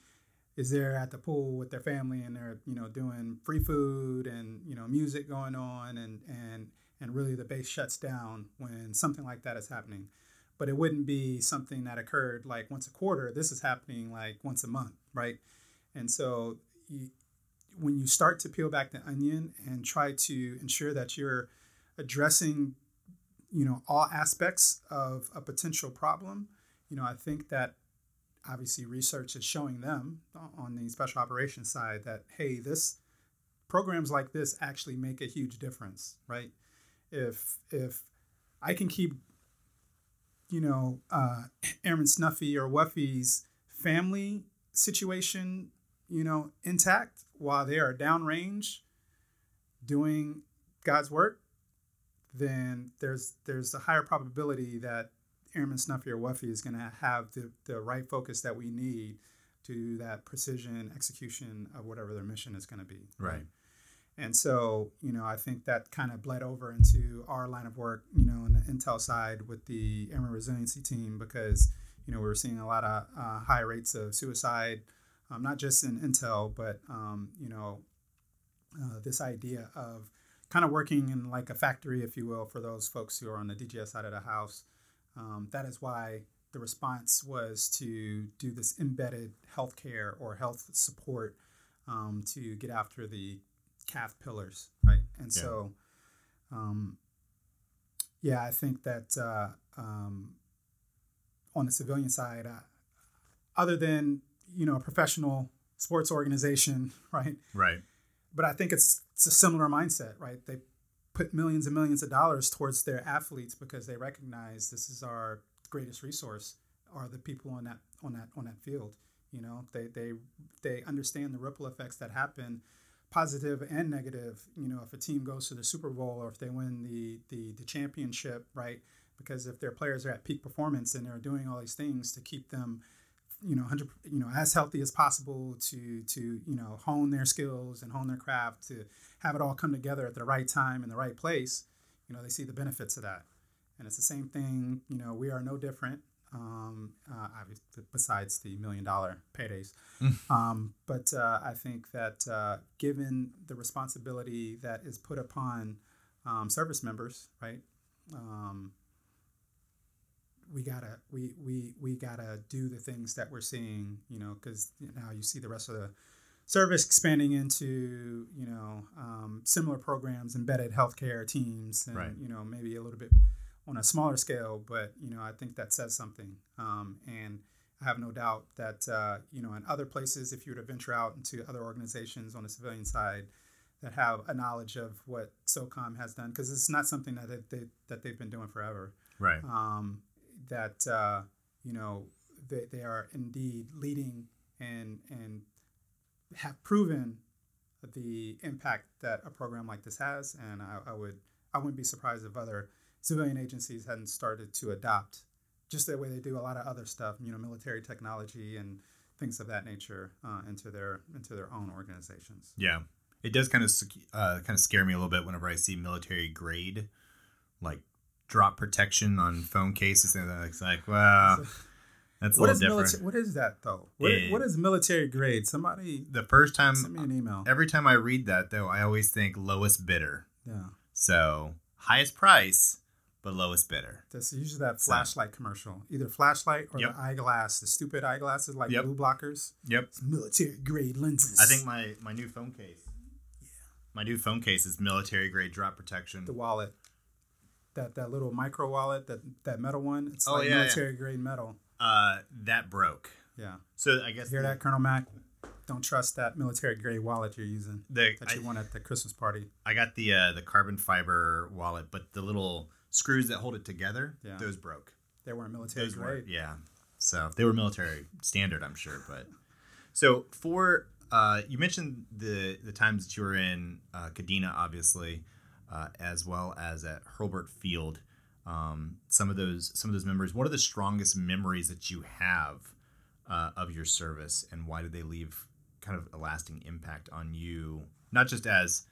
B: is there at the pool with their family and they're you know doing free food and you know music going on and and and really the base shuts down when something like that is happening. But it wouldn't be something that occurred like once a quarter. This is happening like once a month right? And so you, when you start to peel back the onion and try to ensure that you're addressing you know all aspects of a potential problem you know i think that obviously research is showing them on the special operations side that hey this programs like this actually make a huge difference right? If if i can keep you know uh, airman snuffy or wuffy's family situation you know intact while they are downrange doing god's work then there's there's a higher probability that Airman Snuffy or Wuffy is going to have the, the right focus that we need to do that precision execution of whatever their mission is going to be.
A: Right.
B: And so, you know, I think that kind of bled over into our line of work, you know, on the Intel side with the Airman Resiliency Team because, you know, we were seeing a lot of uh, high rates of suicide, um, not just in Intel, but, um, you know, uh, this idea of kind of working in like a factory, if you will, for those folks who are on the DGS side of the house. Um, that is why the response was to do this embedded healthcare or health support um, to get after the CAF pillars, right? And
A: Yeah.
B: so, um, yeah, I think that uh, um, on the civilian side, uh, other than you know a professional sports organization, (laughs) right?
A: Right.
B: but I think it's it's a similar mindset, right? They put millions and millions of dollars towards their athletes because they recognize this is our greatest resource are the people on that on that on that field. You know, they they they understand the ripple effects that happen, positive and negative. You know, if a team goes to the Super Bowl or if they win the the, the championship, right? Because if their players are at peak performance and they're doing all these things to keep them you know, hundred, you know, as healthy as possible to to you know hone their skills and hone their craft to have it all come together at the right time in the right place. You know, they see the benefits of that, and it's the same thing. You know, we are no different. um, uh, besides the million dollar paydays. (laughs) um, but uh, I think that uh, given the responsibility that is put upon um, service members, right? Um, we gotta we, we we gotta do the things that we're seeing, you know, because now you see the rest of the service expanding into you know um, similar programs, embedded healthcare teams, and
A: Right.
B: you know maybe a little bit on a smaller scale. But you know I think that says something, um, and I have no doubt that uh, you know in other places, if you were to venture out into other organizations on the civilian side that have a knowledge of what SOCOM has done, because it's not something that they, they, that they've been doing forever
A: Right.
B: um, that uh, you know they, they are indeed leading and and have proven the impact that a program like this has, and I, I would I wouldn't be surprised if other civilian agencies hadn't started to adopt just the way they do a lot of other stuff, you know, military technology and things of that nature uh, into their into their own organizations.
A: Yeah, it does kind of uh, kind of scare me a little bit whenever I see military grade, like drop protection on phone cases, and it's like, wow, that's a
B: What
A: little
B: is
A: different.
B: military? What is that though? What,
A: It-
B: what is military grade? Somebody
A: the first time,
B: send me an email.
A: every time I read that though, I always think lowest bidder.
B: Yeah.
A: So highest price, but lowest bidder.
B: That's usually that
A: So-
B: flashlight commercial. Either flashlight or
A: Yep.
B: the eyeglass, the stupid eyeglasses like
A: Yep.
B: blue blockers.
A: Yep.
B: It's military grade lenses.
A: I think my my new phone case. My new phone case is military grade drop protection.
B: the wallet, that that little micro wallet, that that metal one. It's
A: Oh,
B: like
A: yeah, yeah.
B: military grade metal.
A: Uh, that broke.
B: Yeah.
A: So I guess
B: Hear that, Colonel Mac? Don't trust that military grade wallet you're using
A: The,
B: that you
A: I,
B: won at the Christmas party.
A: I got the uh, the carbon fiber wallet, but the little screws that hold it together,
B: Yeah.
A: those broke.
B: They weren't military
A: Those
B: grade.
A: were yeah. So they were military standard, I'm sure. But so for uh, you mentioned the the times that you were in uh, Kadena, obviously, uh, as well as at Hurlburt Field. Um, some of those some of those memories. What are the strongest memories that you have uh, of your service, and why did they leave kind of a lasting impact on you, not just as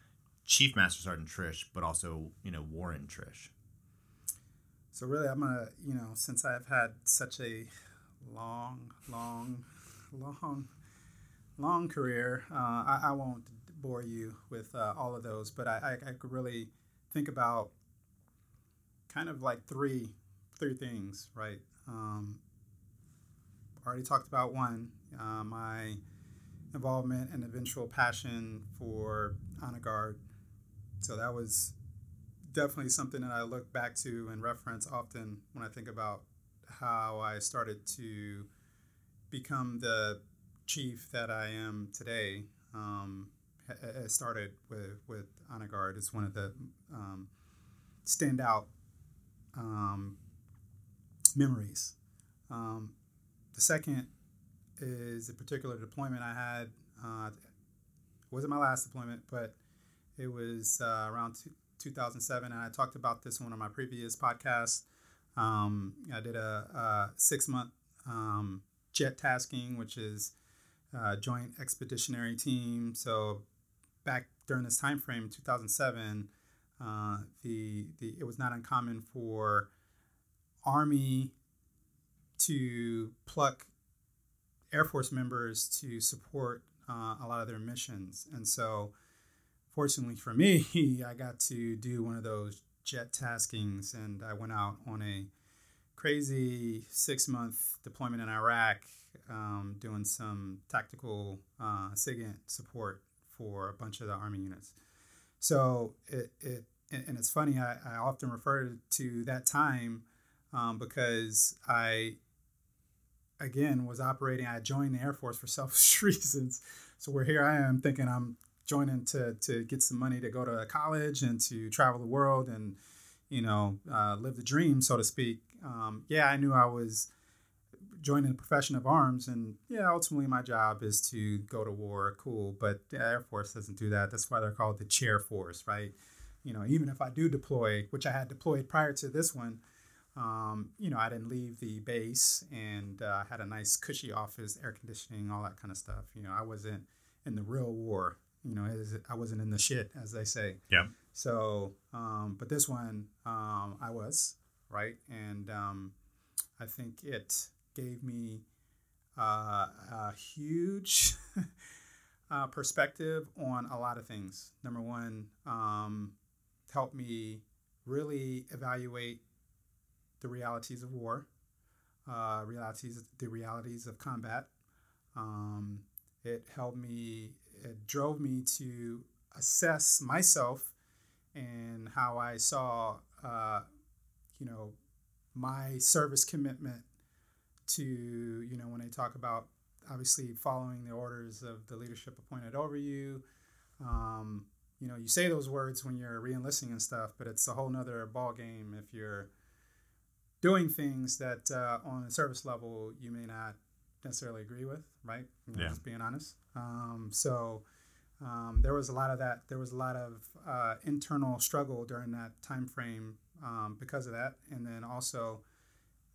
A: Chief Master Sergeant Trish, but also you know Warren Trish?
B: So really, I'm gonna, you know, since I've had such a long, long, long, long career, uh, I, I won't bore you with uh, all of those, but I, I, I could really think about kind of like three, three things, right? Um, already talked about one, uh, my involvement and eventual passion for honor guard. So that was definitely something that I look back to and reference often when I think about how I started to become the chief that I am today. Um, started with, with Honor Guard. It's one of the um, standout um, memories. Um, the second is a particular deployment I had. Uh, it wasn't my last deployment, but it was uh, around two, 2007, and I talked about this on one of my previous podcasts. Um, I did a, a six month um, jet tasking, which is uh, joint expeditionary team. So back during this time frame, 2007, uh, the the it was not uncommon for Army to pluck Air Force members to support uh, a lot of their missions, and so fortunately for me, (laughs) I got to do one of those jet taskings, and I went out on a crazy six month deployment in Iraq, um, doing some tactical uh, SIGINT support for a bunch of the Army units. So it, it and it's funny, I, I often refer to that time um, because I, again, was operating, I joined the Air Force for (laughs) selfish (laughs) reasons. So where here I am thinking I'm joining to to get some money to go to college and to travel the world and you know uh, live the dream so to speak um, yeah i knew i was joining the profession of arms and yeah ultimately my job is to go to war cool but the air force doesn't do that that's why they're called the chair force right you know even if i do deploy which i had deployed prior to this one um, you know i didn't leave the base and uh, had a nice cushy office air conditioning all that kind of stuff you know i wasn't in the real war you know, I wasn't in the shit, as they say.
A: Yeah.
B: So, um, but this one, um, I was right, and um, I think it gave me uh, a huge (laughs) uh, perspective on a lot of things. Number one, um, helped me really evaluate the realities of war, uh, realities, the realities of combat. Um, it helped me, it drove me to assess myself and how I saw, uh, you know, my service commitment to, you know, when they talk about obviously following the orders of the leadership appointed over you. Um, you know, you say those words when you're reenlisting and stuff, but it's a whole nother ball game if you're doing things that uh, on a service level you may not necessarily agree with, right? You know,
A: yeah.
B: Just being honest. Um, so um, there was a lot of that. There was a lot of uh, internal struggle during that time frame um, because of that, and then also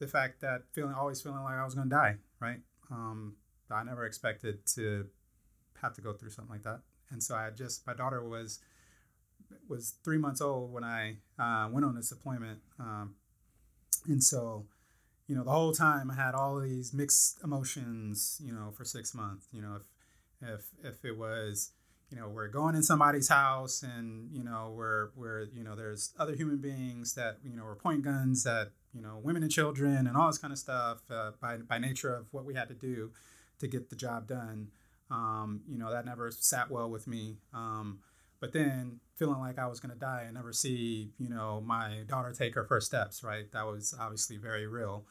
B: the fact that feeling always feeling like I was going to die, right? Um, I never expected to have to go through something like that, and so I just my daughter was was three months old when I uh, went on this appointment, um, and so you know the whole time I had all these mixed emotions, you know, for six months. You know, if if if it was you know we're going in somebody's house and you know we're we're you know there's other human beings that you know we're point guns at you know women and children and all this kind of stuff uh, by by nature of what we had to do to get the job done. Um, you know that never sat well with me. Um, but then feeling like I was going to die and never see you know my daughter take her first steps right? That was obviously very real.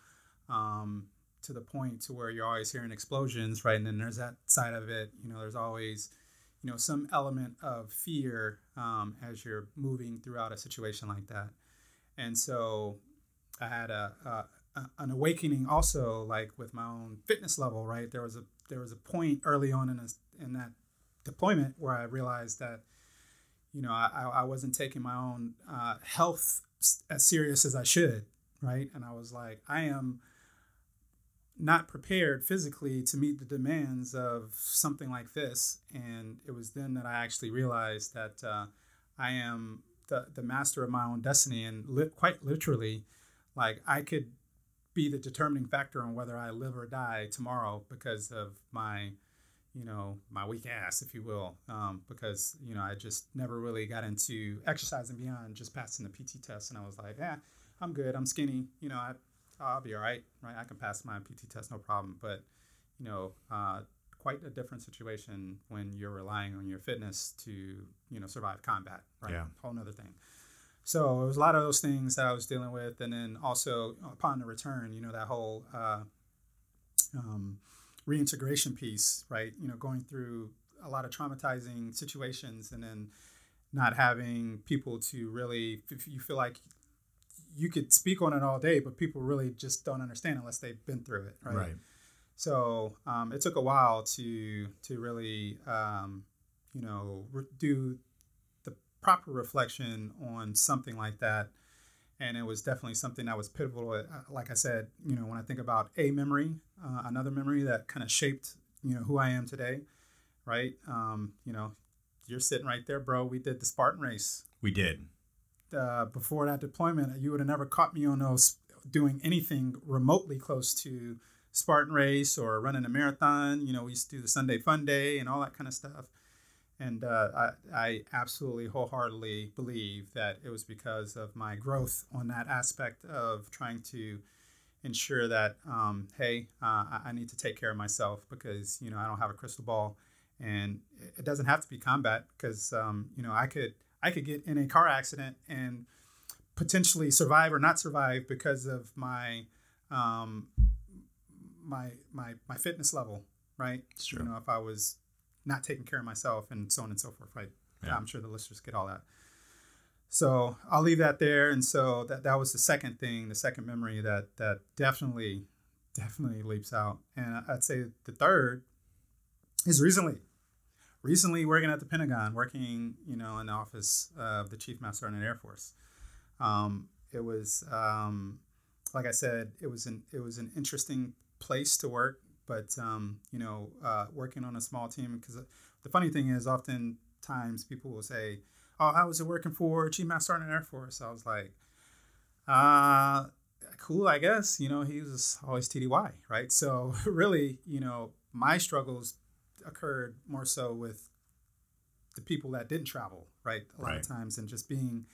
B: Um, to the point to where you're always hearing explosions right? And then there's that side of it you know there's always you know some element of fear um, as you're moving throughout a situation like that. And so i had a, a, an awakening also like with my own fitness level right there was a there was a point early on in a, in that deployment where i realized that you know i, I wasn't taking my own uh, health as serious as i should right and i was like i am not prepared physically to meet the demands of something like this. And it was then that I actually realized that uh, I am the, the master of my own destiny. And li- quite literally, like I could be the determining factor on whether I live or die tomorrow because of my, you know, my weak ass, if you will. Um, because, you know, I just never really got into exercising beyond just passing the PT test. And I was like, yeah, I'm good. I'm skinny. You know, I, I'll be all right, right? I can pass my PT test, no problem. But, you know, uh, quite a different situation when you're relying on your fitness to, you know, survive combat, right?
A: Yeah.
B: Whole nother thing. So it was a lot of those things that I was dealing with, and then also upon the return, you know, that whole uh, um, reintegration piece, right? You know, going through a lot of traumatizing situations, and then not having people to really, if you feel like you could speak on it all day, but people really just don't understand unless they've been through it, right?
A: Right.
B: So um, it took a while to to really um, you know do proper reflection on something like that, and it was definitely something that was pivotal. Uh, like I said, you know, when I think about a memory, uh, another memory that kind of shaped you know who I am today, right? Um, you know, you're sitting right there, bro. We did the Spartan race
A: We did.
B: uh, before that deployment, you would have never caught me on those doing anything remotely close to Spartan race or running a marathon. You know, we used to do the Sunday Fun Day and all that kind of stuff. And uh, I, I absolutely wholeheartedly believe that it was because of my growth on that aspect of trying to ensure that, um, hey, uh, I, need to take care of myself because, you know, I don't have a crystal ball. And it doesn't have to be combat because, um, you know, I could – I could get in a car accident and potentially survive or not survive because of my um, my my my fitness level, right?
A: It's true.
B: You know, if I was not taking care of myself and so on and so forth, right?
A: Yeah.
B: I'm sure the listeners get all that. So I'll leave that there. And so that that was the second thing, the second memory that that definitely definitely leaps out. And I'd say the third is recently recently working at the Pentagon, working you know in the office of the Chief Master Sergeant Air Force. Um, it was um, like I said, it was an it was an interesting place to work, but um, you know, uh, working on a small team because the funny thing is, oftentimes people will say, "Oh, how was it working for Chief Master Sergeant Air Force?" I was like, uh, cool, I guess. You know, he was always TDY, right? So (laughs) really, you know, my struggles occurred more so with the people that didn't travel, right? A lot
A: Right.
B: of times, and just being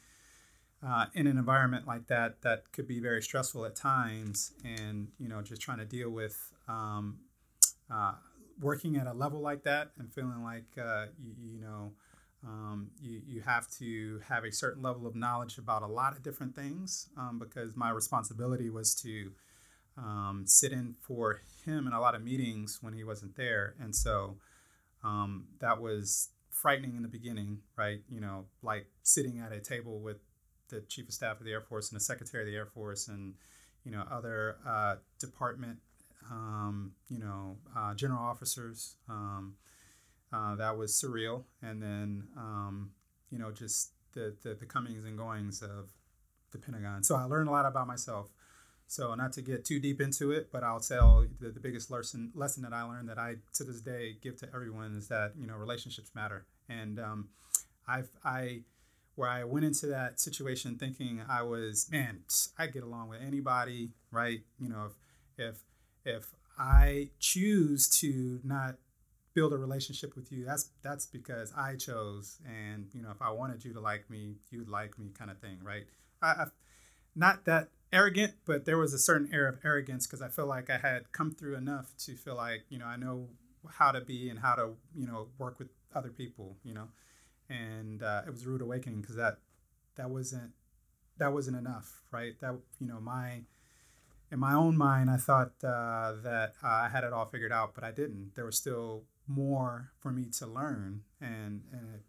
B: uh, in an environment like that that could be very stressful at times, and you know, just trying to deal with um, uh, working at a level like that and feeling like uh, you, you know. Um, you, you have to have a certain level of knowledge about a lot of different things um, because my responsibility was to um, sit in for him in a lot of meetings when he wasn't there. And so um, that was frightening in the beginning, right? You know, like sitting at a table with the chief of staff of the Air Force and the secretary of the Air Force and, you know, other uh, department, um, you know, uh, general officers. Um, uh, that was surreal. And then, um, you know, just the, the, the comings and goings of the Pentagon. So I learned a lot about myself. So not to get too deep into it, but I'll tell the, the biggest lesson lesson that I learned that I to this day give to everyone is that you know relationships matter. And um, I've I where I went into that situation thinking I was man I get along with anybody, right? You know if if if I choose to not build a relationship with you, that's that's because I chose, and you know if I wanted you to like me, you'd like me, kind of thing, right? I, I not that arrogant, but there was a certain air of arrogance because I feel like I had come through enough to feel like you know I know how to be and how to you know work with other people, you know, and uh, it was a rude awakening because that that wasn't that wasn't enough, right? That you know my in my own mind I thought uh, that I had it all figured out, but I didn't. There was still more for me to learn, and and it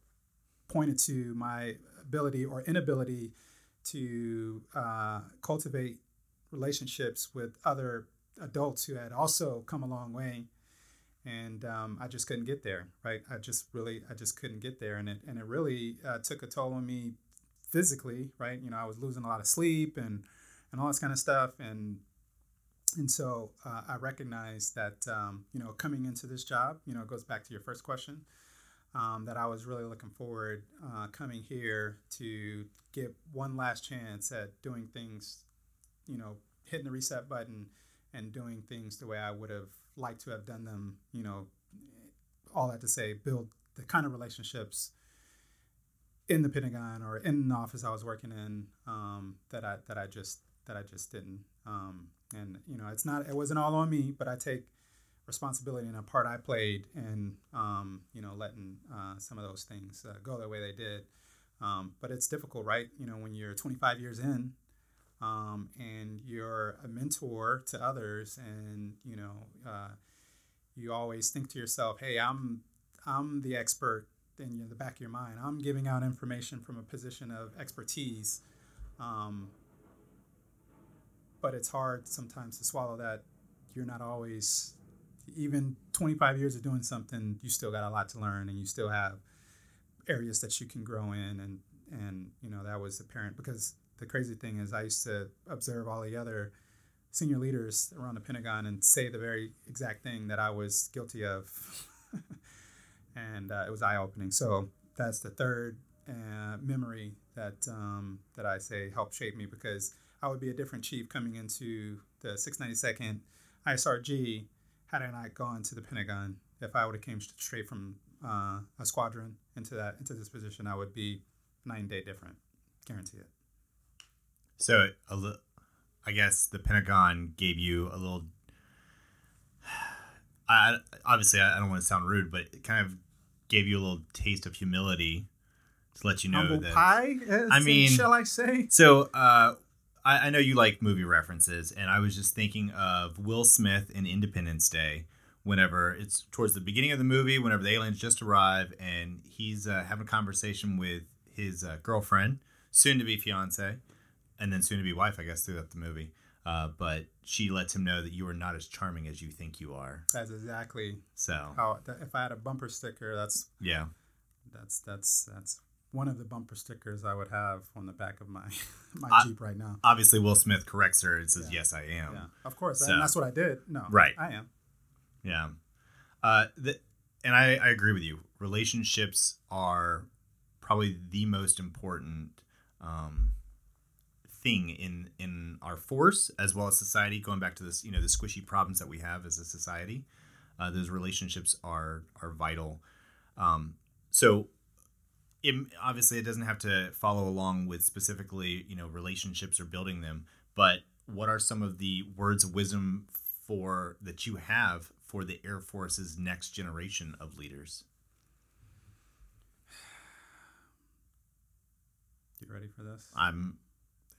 B: pointed to my ability or inability to uh, cultivate relationships with other adults who had also come a long way and um, I just couldn't get there right? I just really I just couldn't get there and it and it really uh, took a toll on me physically right? You know I was losing a lot of sleep and and all this kind of stuff and and so uh, I recognized that um, you know coming into this job you know it goes back to your first question um, that I was really looking forward uh, coming here to get one last chance at doing things, you know, hitting the reset button and doing things the way I would have liked to have done them. You know, all that to say, build the kind of relationships in the Pentagon or in the office I was working in um, that I that I just that I just didn't. Um, and you know, it's not it wasn't all on me, but I take responsibility and a part I played in, um, you know, letting uh, some of those things uh, go the way they did. Um, but it's difficult, right? You know, when you're 25 years in um, and you're a mentor to others, and you know, uh, you always think to yourself, "Hey, I'm I'm the expert." In the back of your mind, I'm giving out information from a position of expertise, um, but it's hard sometimes to swallow that you're not always even 25 years of doing something, you still got a lot to learn and you still have areas that you can grow in. And, and, you know, that was apparent because the crazy thing is I used to observe all the other senior leaders around the Pentagon and say the very exact thing that I was guilty of. (laughs) and uh, it was eye opening. So that's the third uh, memory that, um, that I say helped shape me because I would be a different chief coming into the 692nd ISRG had I not gone to the Pentagon, if I would have came straight from uh, a squadron into that into this position, I would be nine day different, guarantee it.
A: So, a li- I guess the Pentagon gave you a little. (sighs) I obviously I don't want to sound rude, but it kind of gave you a little taste of humility to let you know
B: Humble
A: that.
B: pie.
A: I mean-
B: shall I say?
A: So, uh, I, I know you like movie references, and I was just thinking of Will Smith in Independence Day. Whenever it's towards the beginning of the movie, whenever the aliens just arrive, and he's uh, having a conversation with his uh, girlfriend, soon to be fiance, and then soon to be wife, I guess, throughout the movie. Uh, but she lets him know that you are not as charming as you think you are.
B: That's exactly
A: So,
B: how. If I had a bumper sticker, that's
A: yeah.
B: that's that's that's one of the bumper stickers I would have on the back of my (laughs) my
A: I-
B: Jeep right now.
A: Obviously, Will Smith corrects her and says,
B: Yeah.
A: Yes, I am.
B: Yeah, of course,
A: So-
B: and that's what I did. No,
A: Right.
B: I am.
A: Yeah. Uh, the, and I, I agree with you. Relationships are probably the most important um, thing in in our force as well as society. Going back to this, you know, the squishy problems that we have as a society, uh, those relationships are are vital. Um, so, it, obviously, it doesn't have to follow along with specifically, you know, relationships or building them. But what are some of the words of wisdom for that you have for the Air Force's next generation of leaders? (sighs)
B: You ready for this?
A: I'm.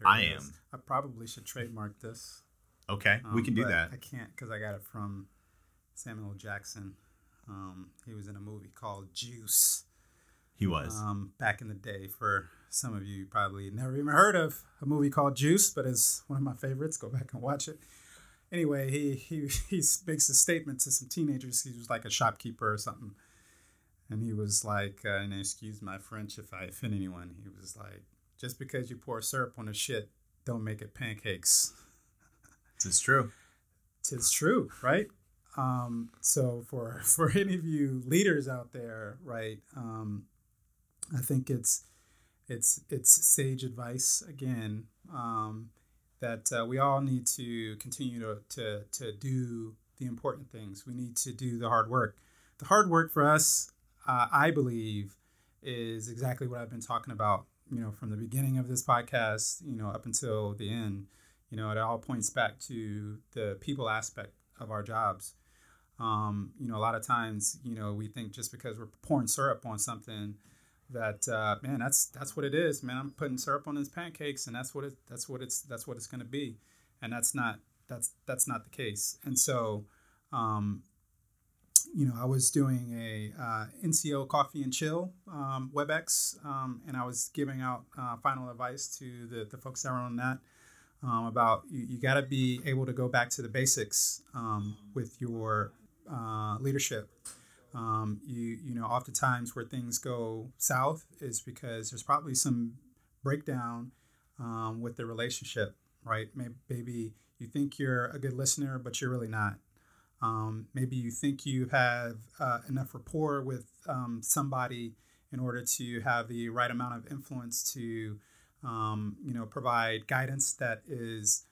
B: There
A: I am.
B: I probably should trademark this.
A: Okay, we
B: um,
A: can do that.
B: I can't because I got it from Samuel Jackson. Um, he was in a movie called Juice
A: He was.
B: um, back in the day. For some of you, probably never even heard of a movie called Juice, but it's one of my favorites. Go back and watch it. Anyway, he he (laughs) he makes a statement to some teenagers. He was like a shopkeeper or something, and he was like, uh, and excuse my French if I offend anyone. He was like, just because you pour syrup on a shit, don't make it pancakes.
A: is true.
B: It's true, right? Um, so for (laughs) for any of you leaders out there, right? Um, I think it's it's it's sage advice again um, that uh, we all need to continue to, to to do the important things. We need to do the hard work. The hard work for us, uh, I believe, is exactly what I've been talking about. You know, from the beginning of this podcast, you know, up until the end. You know, it all points back to the people aspect of our jobs. Um, you know, a lot of times, you know, we think just because we're pouring syrup on something that uh, man, that's that's what it is, man. I'm putting syrup on these pancakes, and that's what it that's what it's that's what it's going to be, and that's not that's that's not the case. And so, um, you know, I was doing a uh, NCO Coffee and Chill um, WebEx, um, and I was giving out uh, final advice to the the folks that were on that um, about you, you got to be able to go back to the basics um, with your uh, leadership. Um, you you know, oftentimes where things go south is because there's probably some breakdown um, with the relationship, right? Maybe, maybe you think you're a good listener, but you're really not. Um, maybe you think you have uh, enough rapport with um, somebody in order to have the right amount of influence to um, you know, provide guidance that is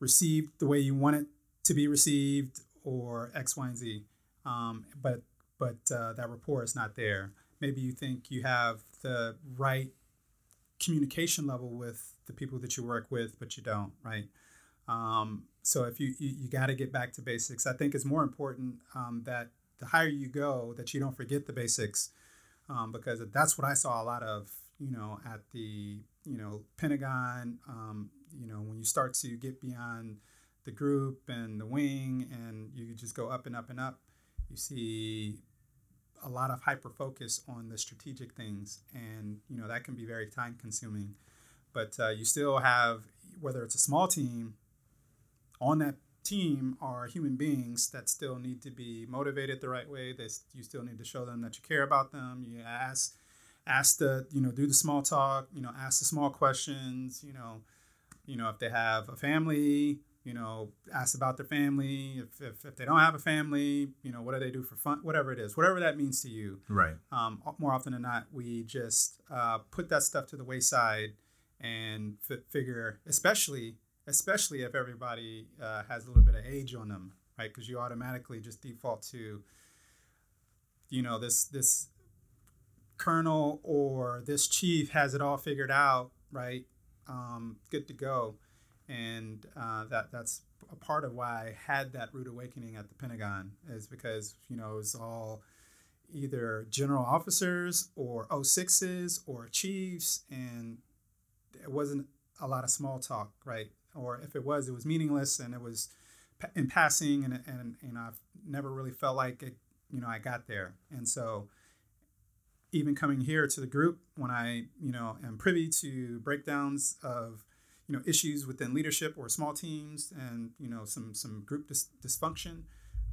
B: received the way you want it to be received, or X, Y, and Z. Um, but but uh, that rapport is not there. Maybe you think you have the right communication level with the people that you work with, but you don't, right? Um, so if you you, you got to get back to basics, I think it's more important um, that the higher you go, that you don't forget the basics, um, because that's what I saw a lot of, you know, at the you know Pentagon. Um, you know, when you start to get beyond the group and the wing, and you just go up and up and up, you see a lot of hyper focus on the strategic things, and you know that can be very time consuming. But uh, you still have whether it's a small team on that team are human beings that still need to be motivated the right way. They, you still need to show them that you care about them. You ask, ask the, you know, do the small talk. You know, ask the small questions. You know, you know if they have a family. You know, ask about their family. If, if, if they don't have a family, you know, what do they do for fun? Whatever it is, whatever that means to you.
A: Right.
B: Um, more often than not, we just uh, put that stuff to the wayside and f- figure, especially especially if everybody uh, has a little bit of age on them, right? Because you automatically just default to, you know, this this colonel or this chief has it all figured out, right? Um, good to go, and uh, that that's a part of why I had that rude awakening at the Pentagon is because you know it was all either general officers or 06s or chiefs, and it wasn't a lot of small talk, right? Or if it was, it was meaningless and it was in passing, and and and I've never really felt like it. You know, I got there, and so even coming here to the group when I you know am privy to breakdowns of you know issues within leadership or small teams, and you know some some group dis- dysfunction.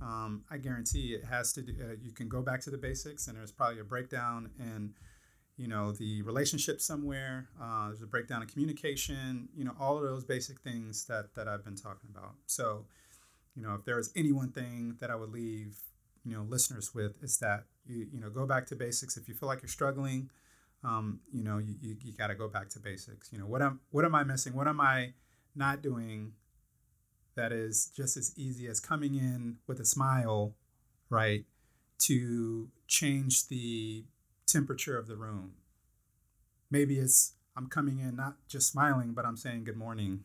B: Um, I guarantee it has to. Do, uh, you can go back to the basics, and there's probably a breakdown in you know the relationship somewhere uh, there's a breakdown of communication you know all of those basic things that that i've been talking about so you know if there is any one thing that i would leave you know listeners with is that you you know go back to basics if you feel like you're struggling um, you know, you, you, you got to go back to basics. You know, what am what am I missing? What am I not doing that is just as easy as coming in with a smile, right, to change the temperature of the room. Maybe it's I'm coming in not just smiling, but I'm saying good morning.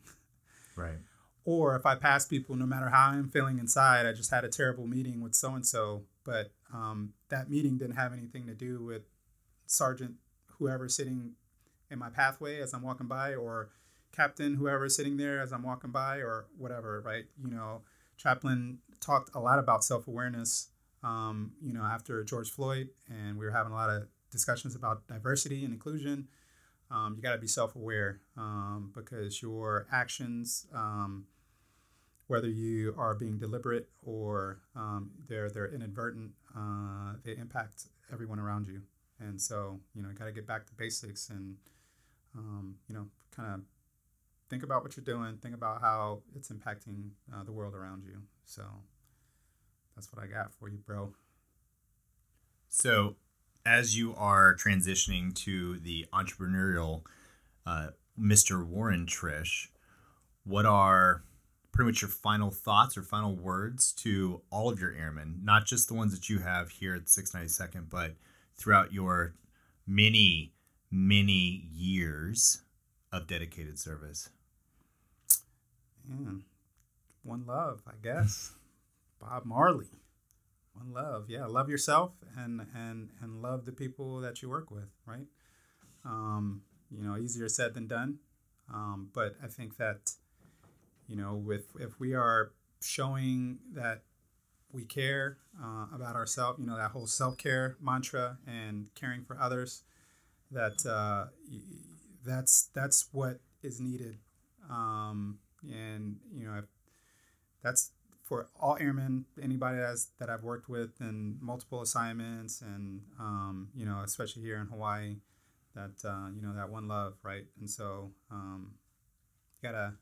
A: Right. (laughs)
B: Or if I pass people, no matter how I'm feeling inside, I just had a terrible meeting with so and so, but um, that meeting didn't have anything to do with Sergeant whoever sitting in my pathway as I'm walking by, or Captain whoever sitting there as I'm walking by, or whatever, right? You know, Chaplain talked a lot about self awareness, um, you know, after George Floyd, and we were having a lot of discussions about diversity and inclusion. Um, you got to be self aware um, because your actions, um, whether you are being deliberate or um, they're they're inadvertent, uh, they impact everyone around you. And so, you know, you got to get back to basics and, um, you know, kind of think about what you're doing, think about how it's impacting uh, the world around you. So that's what I got for you, bro.
A: So, as you are transitioning to the entrepreneurial uh, Mr. Warren Trish, what are pretty much your final thoughts or final words to all of your airmen, not just the ones that you have here at 692nd, but throughout your many, many years of dedicated service?
B: Man, one love, I guess. Bob Marley. Love. Yeah, love yourself and and and love the people that you work with, right? Um, you know, easier said than done. Um, but I think that, you know, with if we are showing that we care uh, about ourselves, you know, that whole self care mantra and caring for others, that uh, that's that's what is needed. Um, and you know, that's for all airmen, anybody that's, that I've worked with in multiple assignments, and um, you know, especially here in Hawaii, that uh, you know that one love, right? And so, um, you gotta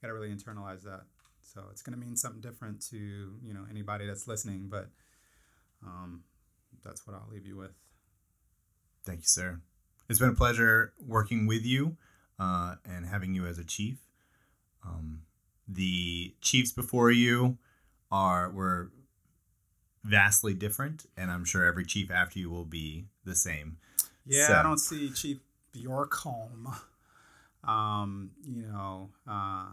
B: gotta really internalize that. So it's to mean something different to you know anybody that's listening, but um, that's what I'll leave you with.
A: Thank you, sir. It's been a pleasure working with you uh, and having you as a chief. Um, the chiefs before you are were vastly different, and I'm sure every chief after you will be the same.
B: Yeah, so. I don't see Chief Bjorkholm, um, you know, uh,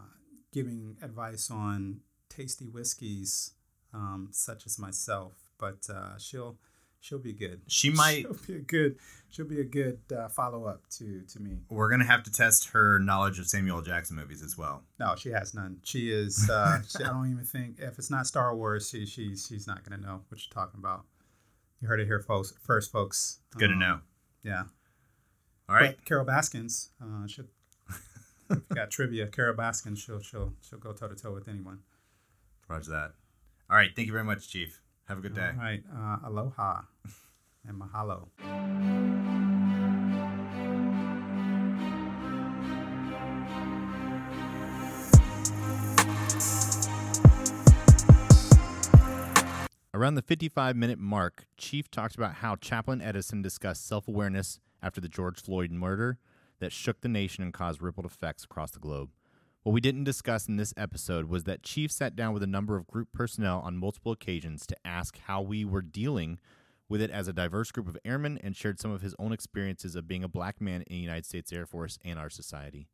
B: giving advice on tasty whiskeys, um, such as myself. But uh, she'll she'll be good.
A: She (laughs) might
B: she'll be a good she'll be a good uh, follow up to to me.
A: We're gonna have to test her knowledge of Samuel Jackson movies as well.
B: No, she has none. She is. Uh, she, I don't even think if it's not Star Wars, she she she's not gonna know what you're talking about. You heard it here, folks. First, folks.
A: Good um, to know.
B: Yeah.
A: All right.
B: But Carol Baskins uh, should got trivia. Carol Baskins, she'll she'll she'll go toe to toe with anyone.
A: Roger that. All right. Thank you very much, Chief. Have a good day.
B: All right. Uh, aloha (laughs) and mahalo.
A: Around the 55 minute mark, Chief talked about how Chaplain Edison discussed self awareness after the George Floyd murder that shook the nation and caused rippled effects across the globe. What we didn't discuss in this episode was that Chief sat down with a number of group personnel on multiple occasions to ask how we were dealing with it as a diverse group of airmen and shared some of his own experiences of being a black man in the United States Air Force and our society.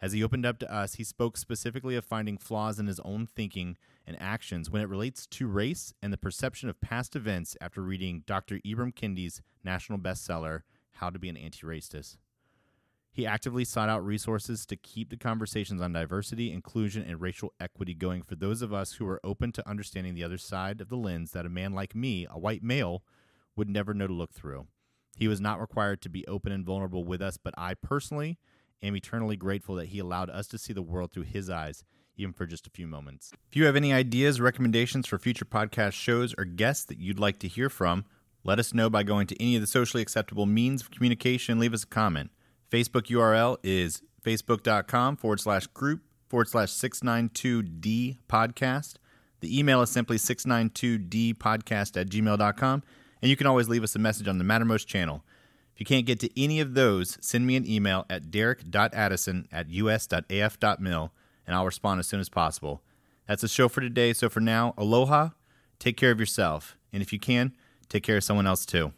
A: As he opened up to us, he spoke specifically of finding flaws in his own thinking and actions when it relates to race and the perception of past events after reading Dr. Ibram Kendi's national bestseller, How to Be an Anti Racist. He actively sought out resources to keep the conversations on diversity, inclusion, and racial equity going for those of us who are open to understanding the other side of the lens that a man like me, a white male, would never know to look through. He was not required to be open and vulnerable with us, but I personally am eternally grateful that he allowed us to see the world through his eyes, even for just a few moments. If you have any ideas, recommendations for future podcast shows, or guests that you'd like to hear from, let us know by going to any of the socially acceptable means of communication and leave us a comment. Facebook URL is facebook.com forward slash group forward slash 692D podcast. The email is simply 692D podcast at gmail.com. And you can always leave us a message on the Mattermost channel. If you can't get to any of those, send me an email at derek.addison at us.af.mil and I'll respond as soon as possible. That's the show for today. So for now, aloha, take care of yourself, and if you can, take care of someone else too.